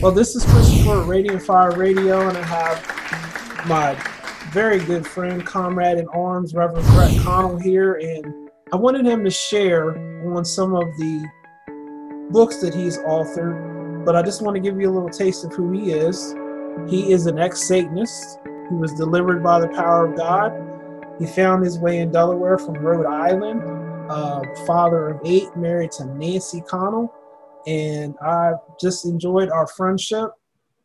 Well, this is Christopher Radiant Fire Radio, and I have my very good friend, comrade in arms, Reverend Brett Connell here, and I wanted him to share on some of the books that he's authored, but I just want to give you a little taste of who he is. He is an ex Satanist. He was delivered by the power of God. He found his way in Delaware from Rhode Island. Uh, father of eight, married to Nancy Connell and I've just enjoyed our friendship.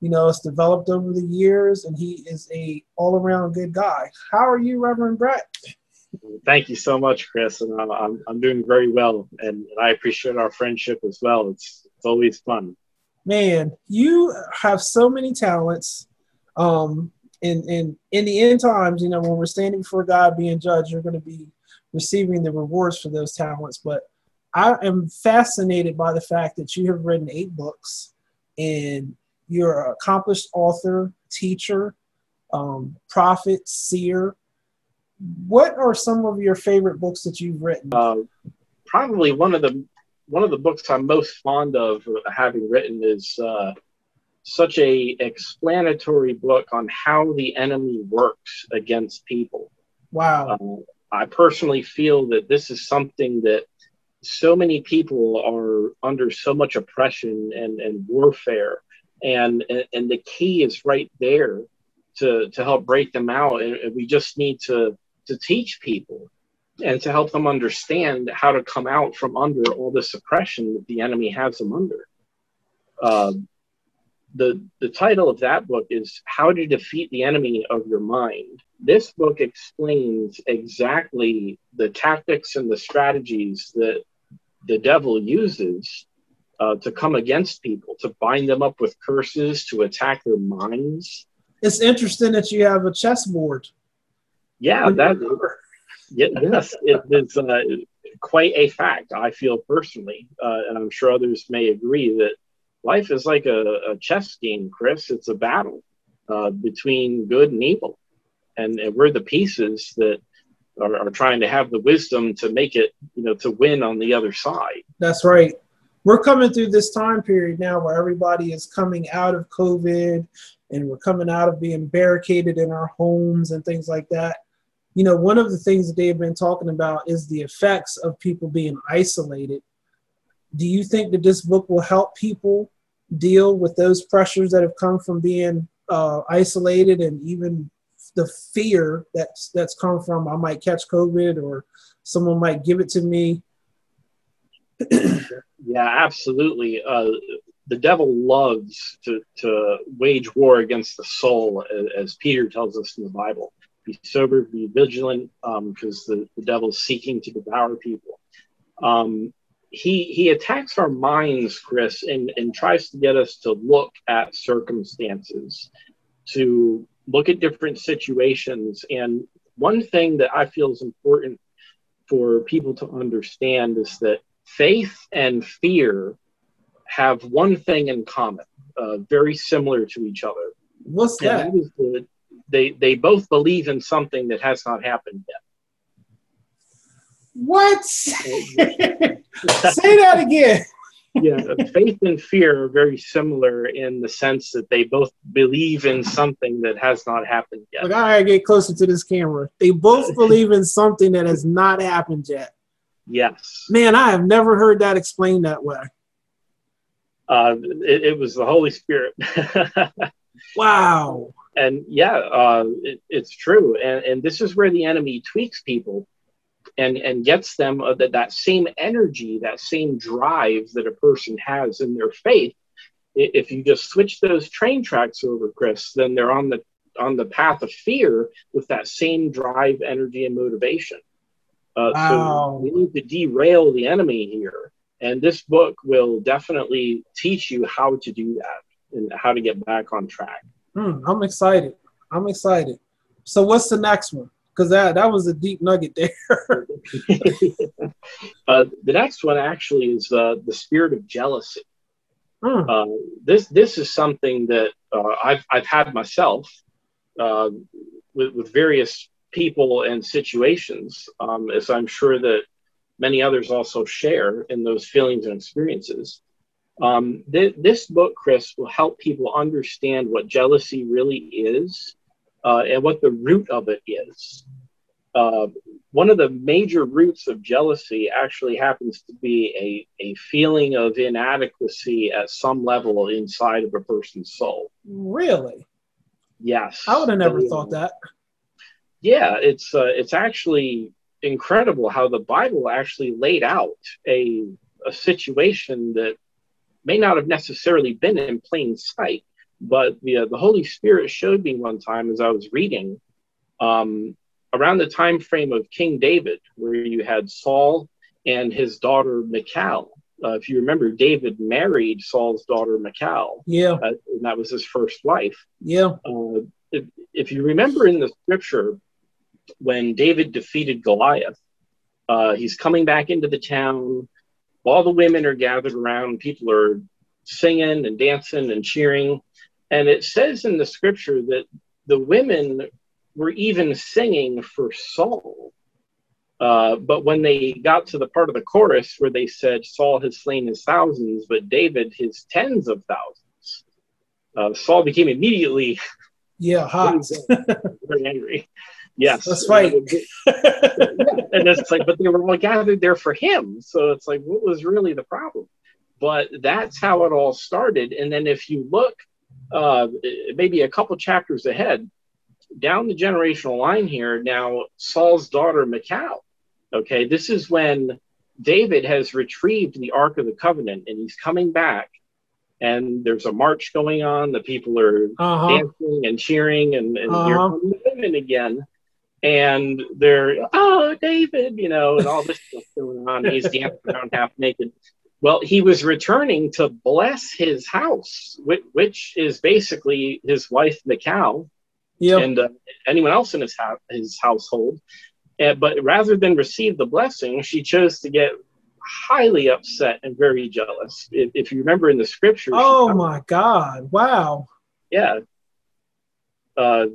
You know, it's developed over the years, and he is a all-around good guy. How are you, Reverend Brett? Thank you so much, Chris, and I'm, I'm, I'm doing very well, and, and I appreciate our friendship as well. It's it's always fun. Man, you have so many talents. Um, and, and in the end times, you know, when we're standing before God being judged, you're going to be receiving the rewards for those talents. But I am fascinated by the fact that you have written eight books and you're an accomplished author, teacher, um, prophet, seer. What are some of your favorite books that you've written? Uh, probably one of the one of the books I'm most fond of having written is uh, such a explanatory book on how the enemy works against people. Wow. Uh, I personally feel that this is something that so many people are under so much oppression and, and warfare and, and the key is right there to, to help break them out and we just need to, to teach people and to help them understand how to come out from under all this oppression that the enemy has them under. Uh, the, the title of that book is how to defeat the enemy of your mind. This book explains exactly the tactics and the strategies that the devil uses uh, to come against people, to bind them up with curses, to attack their minds. It's interesting that you have a chessboard. Yeah, that yes, it is uh, quite a fact. I feel personally, uh, and I'm sure others may agree that life is like a, a chess game, Chris. It's a battle uh, between good and evil, and, and we're the pieces that are, are trying to have the wisdom to make it, you know, to win on the other side. That's right. We're coming through this time period now where everybody is coming out of COVID and we're coming out of being barricaded in our homes and things like that. You know, one of the things that they've been talking about is the effects of people being isolated. Do you think that this book will help people deal with those pressures that have come from being uh, isolated and even the fear that's that's come from I might catch COVID or someone might give it to me. yeah, absolutely. Uh, the devil loves to, to wage war against the soul, as, Peter tells us in the Bible. Be sober, be vigilant, because um, the, the devil's seeking to devour people. Um, he, he attacks our minds, Chris, and, and tries to get us to look at circumstances, to look at different situations. And one thing that I feel is important for people to understand is that faith and fear have one thing in common, uh, very similar to each other. What's that? that the, they they both believe in something that has not happened yet. What? Say that again yeah, faith and fear are very similar in the sense that they both believe in something that has not happened yet. Look, I get closer to this camera. They both believe in something that has not happened yet. Yes. Man, I have never heard that explained that way. Uh, it, it was the Holy Spirit. wow. And yeah, uh, it, it's true. And, and this is where the enemy tweaks people and and gets them uh, that that same energy, that same drive that a person has in their faith. If you just switch those train tracks over, Chris, then they're on the on the path of fear with that same drive, energy, and motivation. Uh, wow. So we need to derail the enemy here, and this book will definitely teach you how to do that and how to get back on track. Hmm, I'm excited. I'm excited. So, what's the next one? Because that that was a deep nugget there. uh, the next one actually is uh, the spirit of jealousy. Hmm. Uh, this this is something that uh, I've I've had myself uh, with with various people and situations, um, as I'm sure that many others also share in those feelings and experiences. Um, th- this book, Chris, will help people understand what jealousy really is uh, and what the root of it is. Uh, one of the major roots of jealousy actually happens to be a, a feeling of inadequacy at some level inside of a person's soul. Really? Yes. I would have never thought that. Yeah, it's uh, it's actually incredible how the Bible actually laid out a a situation that may not have necessarily been in plain sight, but the uh, the Holy Spirit showed me one time as I was reading um, around the time frame of King David, where you had Saul and his daughter Michal. Uh, if you remember, David married Saul's daughter Michal. Yeah. Uh, and that was his first wife. Yeah. Uh, if, if, you remember in the scripture, when David defeated Goliath, uh, he's coming back into the town. All the women are gathered around. People are singing and dancing and cheering. And it says in the scripture that the women were even singing for Saul. Uh, but when they got to the part of the chorus where they said, Saul has slain his thousands, but David his tens of thousands, uh, Saul became immediately yeah, hot. very angry. Yes. Let's fight. and it's like, but they were all gathered there for him. So it's like, what was really the problem? But that's how it all started. And then if you look uh, maybe a couple chapters ahead, down the generational line here, now Saul's daughter, Michal. Okay, this is when David has retrieved the Ark of the Covenant and he's coming back. And there's a march going on. The people are uh-huh. dancing and cheering, and, and uh-huh. you're women again. And they're, oh, David, you know, and all this stuff going on. He's dancing around half naked. Well, he was returning to bless his house, which, which is basically his wife, Michal, yep. and uh, anyone else in his, ha- his household. Uh, but rather than receive the blessing, she chose to get highly upset and very jealous. If, if you remember in the scripture. Oh my God! Wow. Yeah. Uh,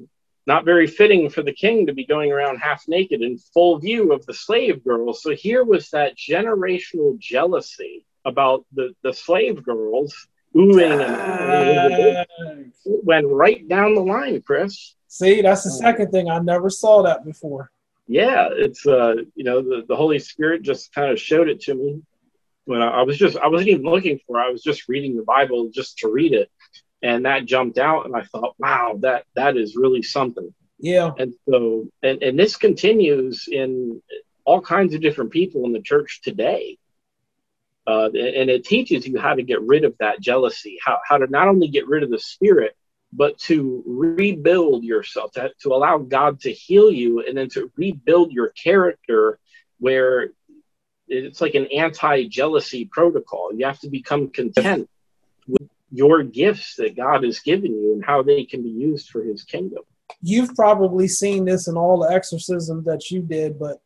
not very fitting for the king to be going around half naked in full view of the slave girls. So here was that generational jealousy about the, the slave girls oohing and went right down the line, Chris. See, that's the second thing. I never saw that before. Yeah, it's uh, you know, the, the Holy Spirit just kind of showed it to me when I, I was just I wasn't even looking for it. I was just reading the Bible just to read it. And that jumped out and I thought, wow, that that is really something. Yeah. And so and, and this continues in all kinds of different people in the church today. Uh, and it teaches you how to get rid of that jealousy, how, how to not only get rid of the spirit, but to rebuild yourself, to, to allow God to heal you, and then to rebuild your character where it's like an anti jealousy protocol. You have to become content with your gifts that God has given you and how they can be used for his kingdom. You've probably seen this in all the exorcisms that you did, but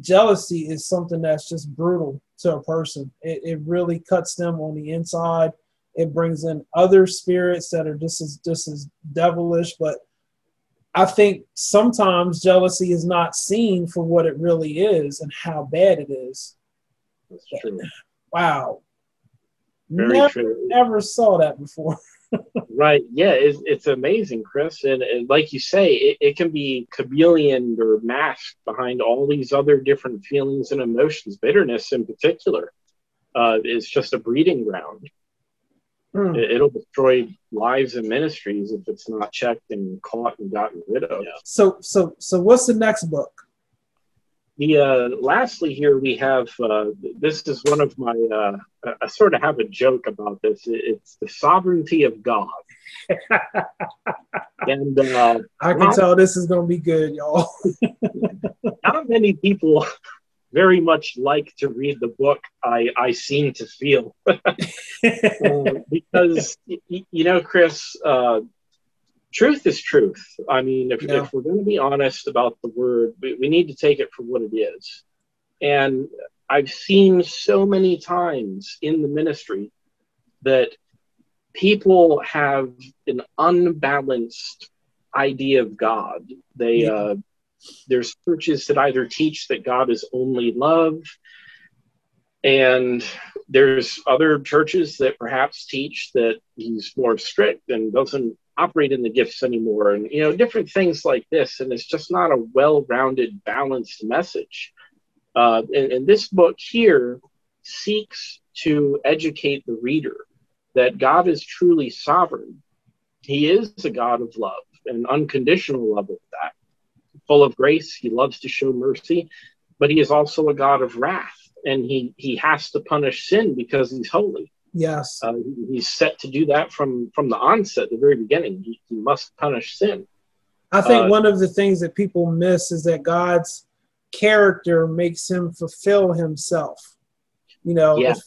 jealousy is something that's just brutal to a person. It, it really cuts them on the inside. It brings in other spirits that are just as just as devilish. But I think sometimes jealousy is not seen for what it really is and how bad it is. That's true. Wow. Very never, true. never saw that before. right. Yeah, it's, it's amazing, Chris. And, and like you say, it, it can be chameleon or masked behind all these other different feelings and emotions. Bitterness, in particular, uh, is just a breeding ground. Mm. It, will destroy lives and ministries if it's not checked and caught and gotten rid of. So, so, so, what's the next book? The uh, lastly here we have uh, this is one of my uh, I sort of have a joke about this. It's the sovereignty of God, and uh, I can not, tell this is going to be good, y'all. not many people very much like to read the book. I I seem to feel uh, because you know, Chris uh, truth is truth. I mean, if, yeah. if we're going to be honest about the word, we, we need to take it for what it is. And I've seen so many times in the ministry that people have an unbalanced idea of God. They, yeah. uh, there's churches that either teach that God is only love, And there's other churches that perhaps teach that he's more strict and doesn't operate in the gifts anymore, and you know, different things like this. And it's just not a well-rounded, balanced message. Uh, and, and this book here seeks to educate the reader that God is truly sovereign. He is a God of love, an unconditional love of that. Full of grace, he loves to show mercy, but he is also a God of wrath, and he he has to punish sin because he's holy. Yes, uh, he's set to do that from from the onset, the very beginning. He, he must punish sin. I think uh, one of the things that people miss is that God's character makes him fulfill himself. You know, if,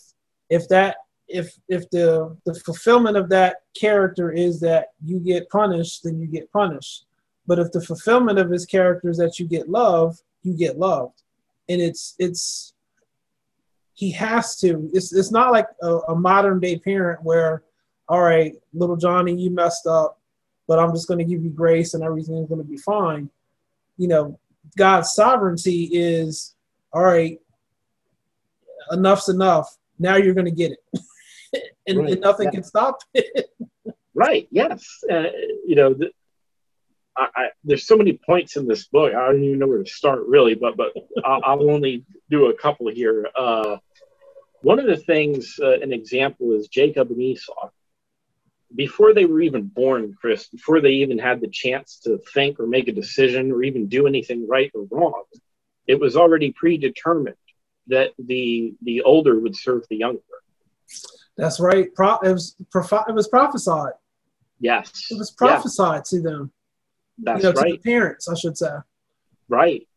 if that if if the the fulfillment of that character is that you get punished, then you get punished. But if the fulfillment of his character is that you get love, you get loved. And it's it's he has to. It's it's not like a, a modern day parent where, all right, little Johnny, you messed up, but I'm just going to give you grace and everything is going to be fine. You know, God's sovereignty is all right. Enough's enough. Now you're going to get it. and, right. and nothing yeah. can stop it. right. Yes. Uh, you know, the, I, I, there's so many points in this book. I don't even know where to start, really. But but I'll, I'll only do a couple here. Uh, one of the things, uh, an example, is Jacob and Esau. Before they were even born, Chris, before they even had the chance to think or make a decision or even do anything right or wrong, it was already predetermined that the the older would serve the younger. That's right. Pro- it was it was prophesied. Yes. It was prophesied yeah. to them. That's you know, right. Parents, I should say. Right.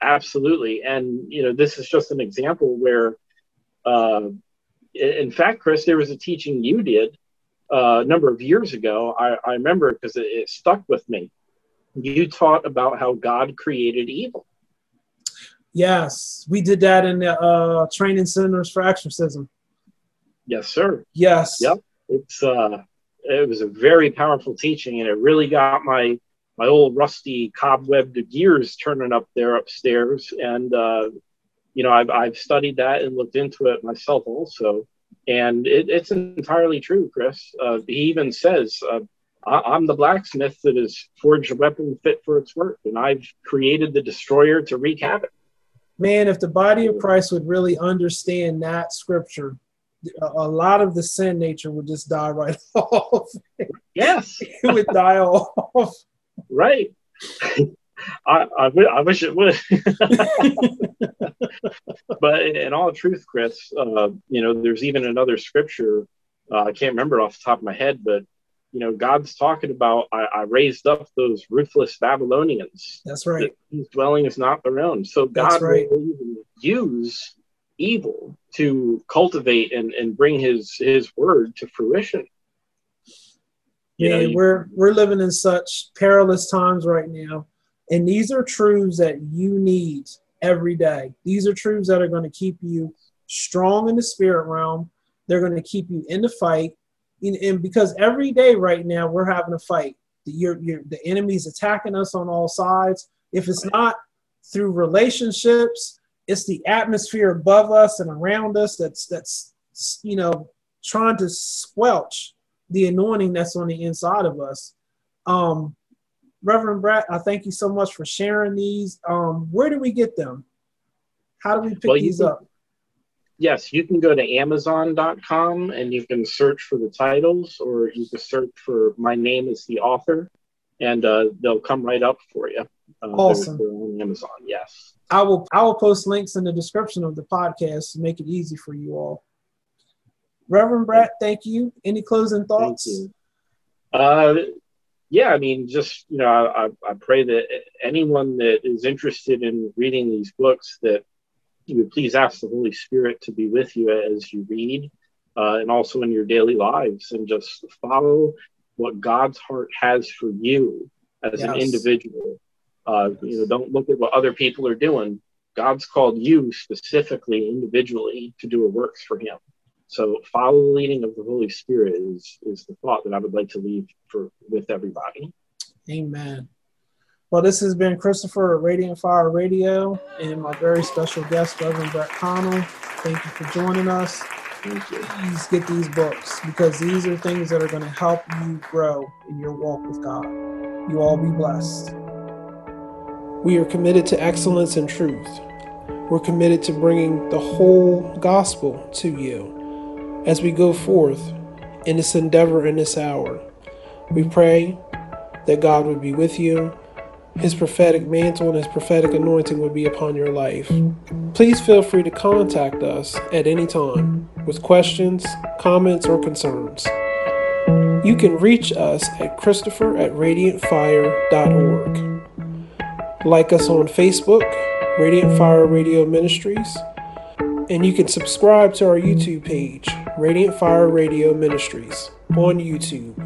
Absolutely. And you know, this is just an example where, uh, in fact, Chris, there was a teaching you did uh, a number of years ago. I, I remember because it, it stuck with me. You taught about how God created evil. Yes, we did that in the uh, training centers for exorcism. Yes, sir. Yes. Yep. It's uh, it was a very powerful teaching, and it really got my my old rusty cobwebbed gears turning up there upstairs. And uh, you know, I've I've studied that and looked into it myself also, and it, it's entirely true, Chris. Uh, he even says. Uh, I'm the blacksmith that has forged a weapon fit for its work, and I've created the destroyer to wreak havoc. Man, if the body of Christ would really understand that scripture, a lot of the sin nature would just die right off. Yes, it would die off. Right. I, I, I, wish it would. but in all truth, Chris, uh, you know, there's even another scripture. Uh, I can't remember off the top of my head, but you know, God's talking about I, I raised up those ruthless Babylonians. That's right. Whose dwelling is not their own. So God right. will use evil to cultivate and, and bring his his word to fruition. Yeah, you know, we're we're living in such perilous times right now. And these are truths that you need every day. These are truths that are going to keep you strong in the spirit realm. They're going to keep you in the fight. And, and because every day right now we're having a fight. The, you're, you're, the enemy's attacking us on all sides. If it's not through relationships, it's the atmosphere above us and around us that's that's you know trying to squelch the anointing that's on the inside of us. Um, Reverend Brett, I thank you so much for sharing these. Um, where do we get them? How do we pick well, these can, up? Yes, you can go to Amazon.com and you can search for the titles, or you can search for my name as the author, and uh, they'll come right up for you. Uh, awesome. They're, they're on Amazon, yes. I will I will post links in the description of the podcast to make it easy for you all. Reverend Brett, thank you. Any closing thoughts? Uh, yeah, I mean, just you know, I, I pray that anyone that is interested in reading these books that you would please ask the Holy Spirit to be with you as you read, uh, and also in your daily lives, and just follow what God's heart has for you as yes. an individual uh, you know, don't look at what other people are doing. God's called you specifically, individually, to do a works for Him. So follow the leading of the Holy Spirit is is the thought that I would like to leave for with everybody. Amen. Well, this has been Christopher at Radiant Fire Radio and my very special guest, Reverend Brett Connell. Thank you for joining us. Please get these books because these are things that are going to help you grow in your walk with God. You all be blessed. We are committed to excellence and truth. We're committed to bringing the whole gospel to you as we go forth in this endeavor in this hour. We pray that God would be with you, His prophetic mantle and His prophetic anointing would be upon your life. Please feel free to contact us at any time with questions, comments, or concerns. You can reach us at Christopher at radiantfire.org. Like us on Facebook, Radiant Fire Radio Ministries, and you can subscribe to our YouTube page, Radiant Fire Radio Ministries, on YouTube.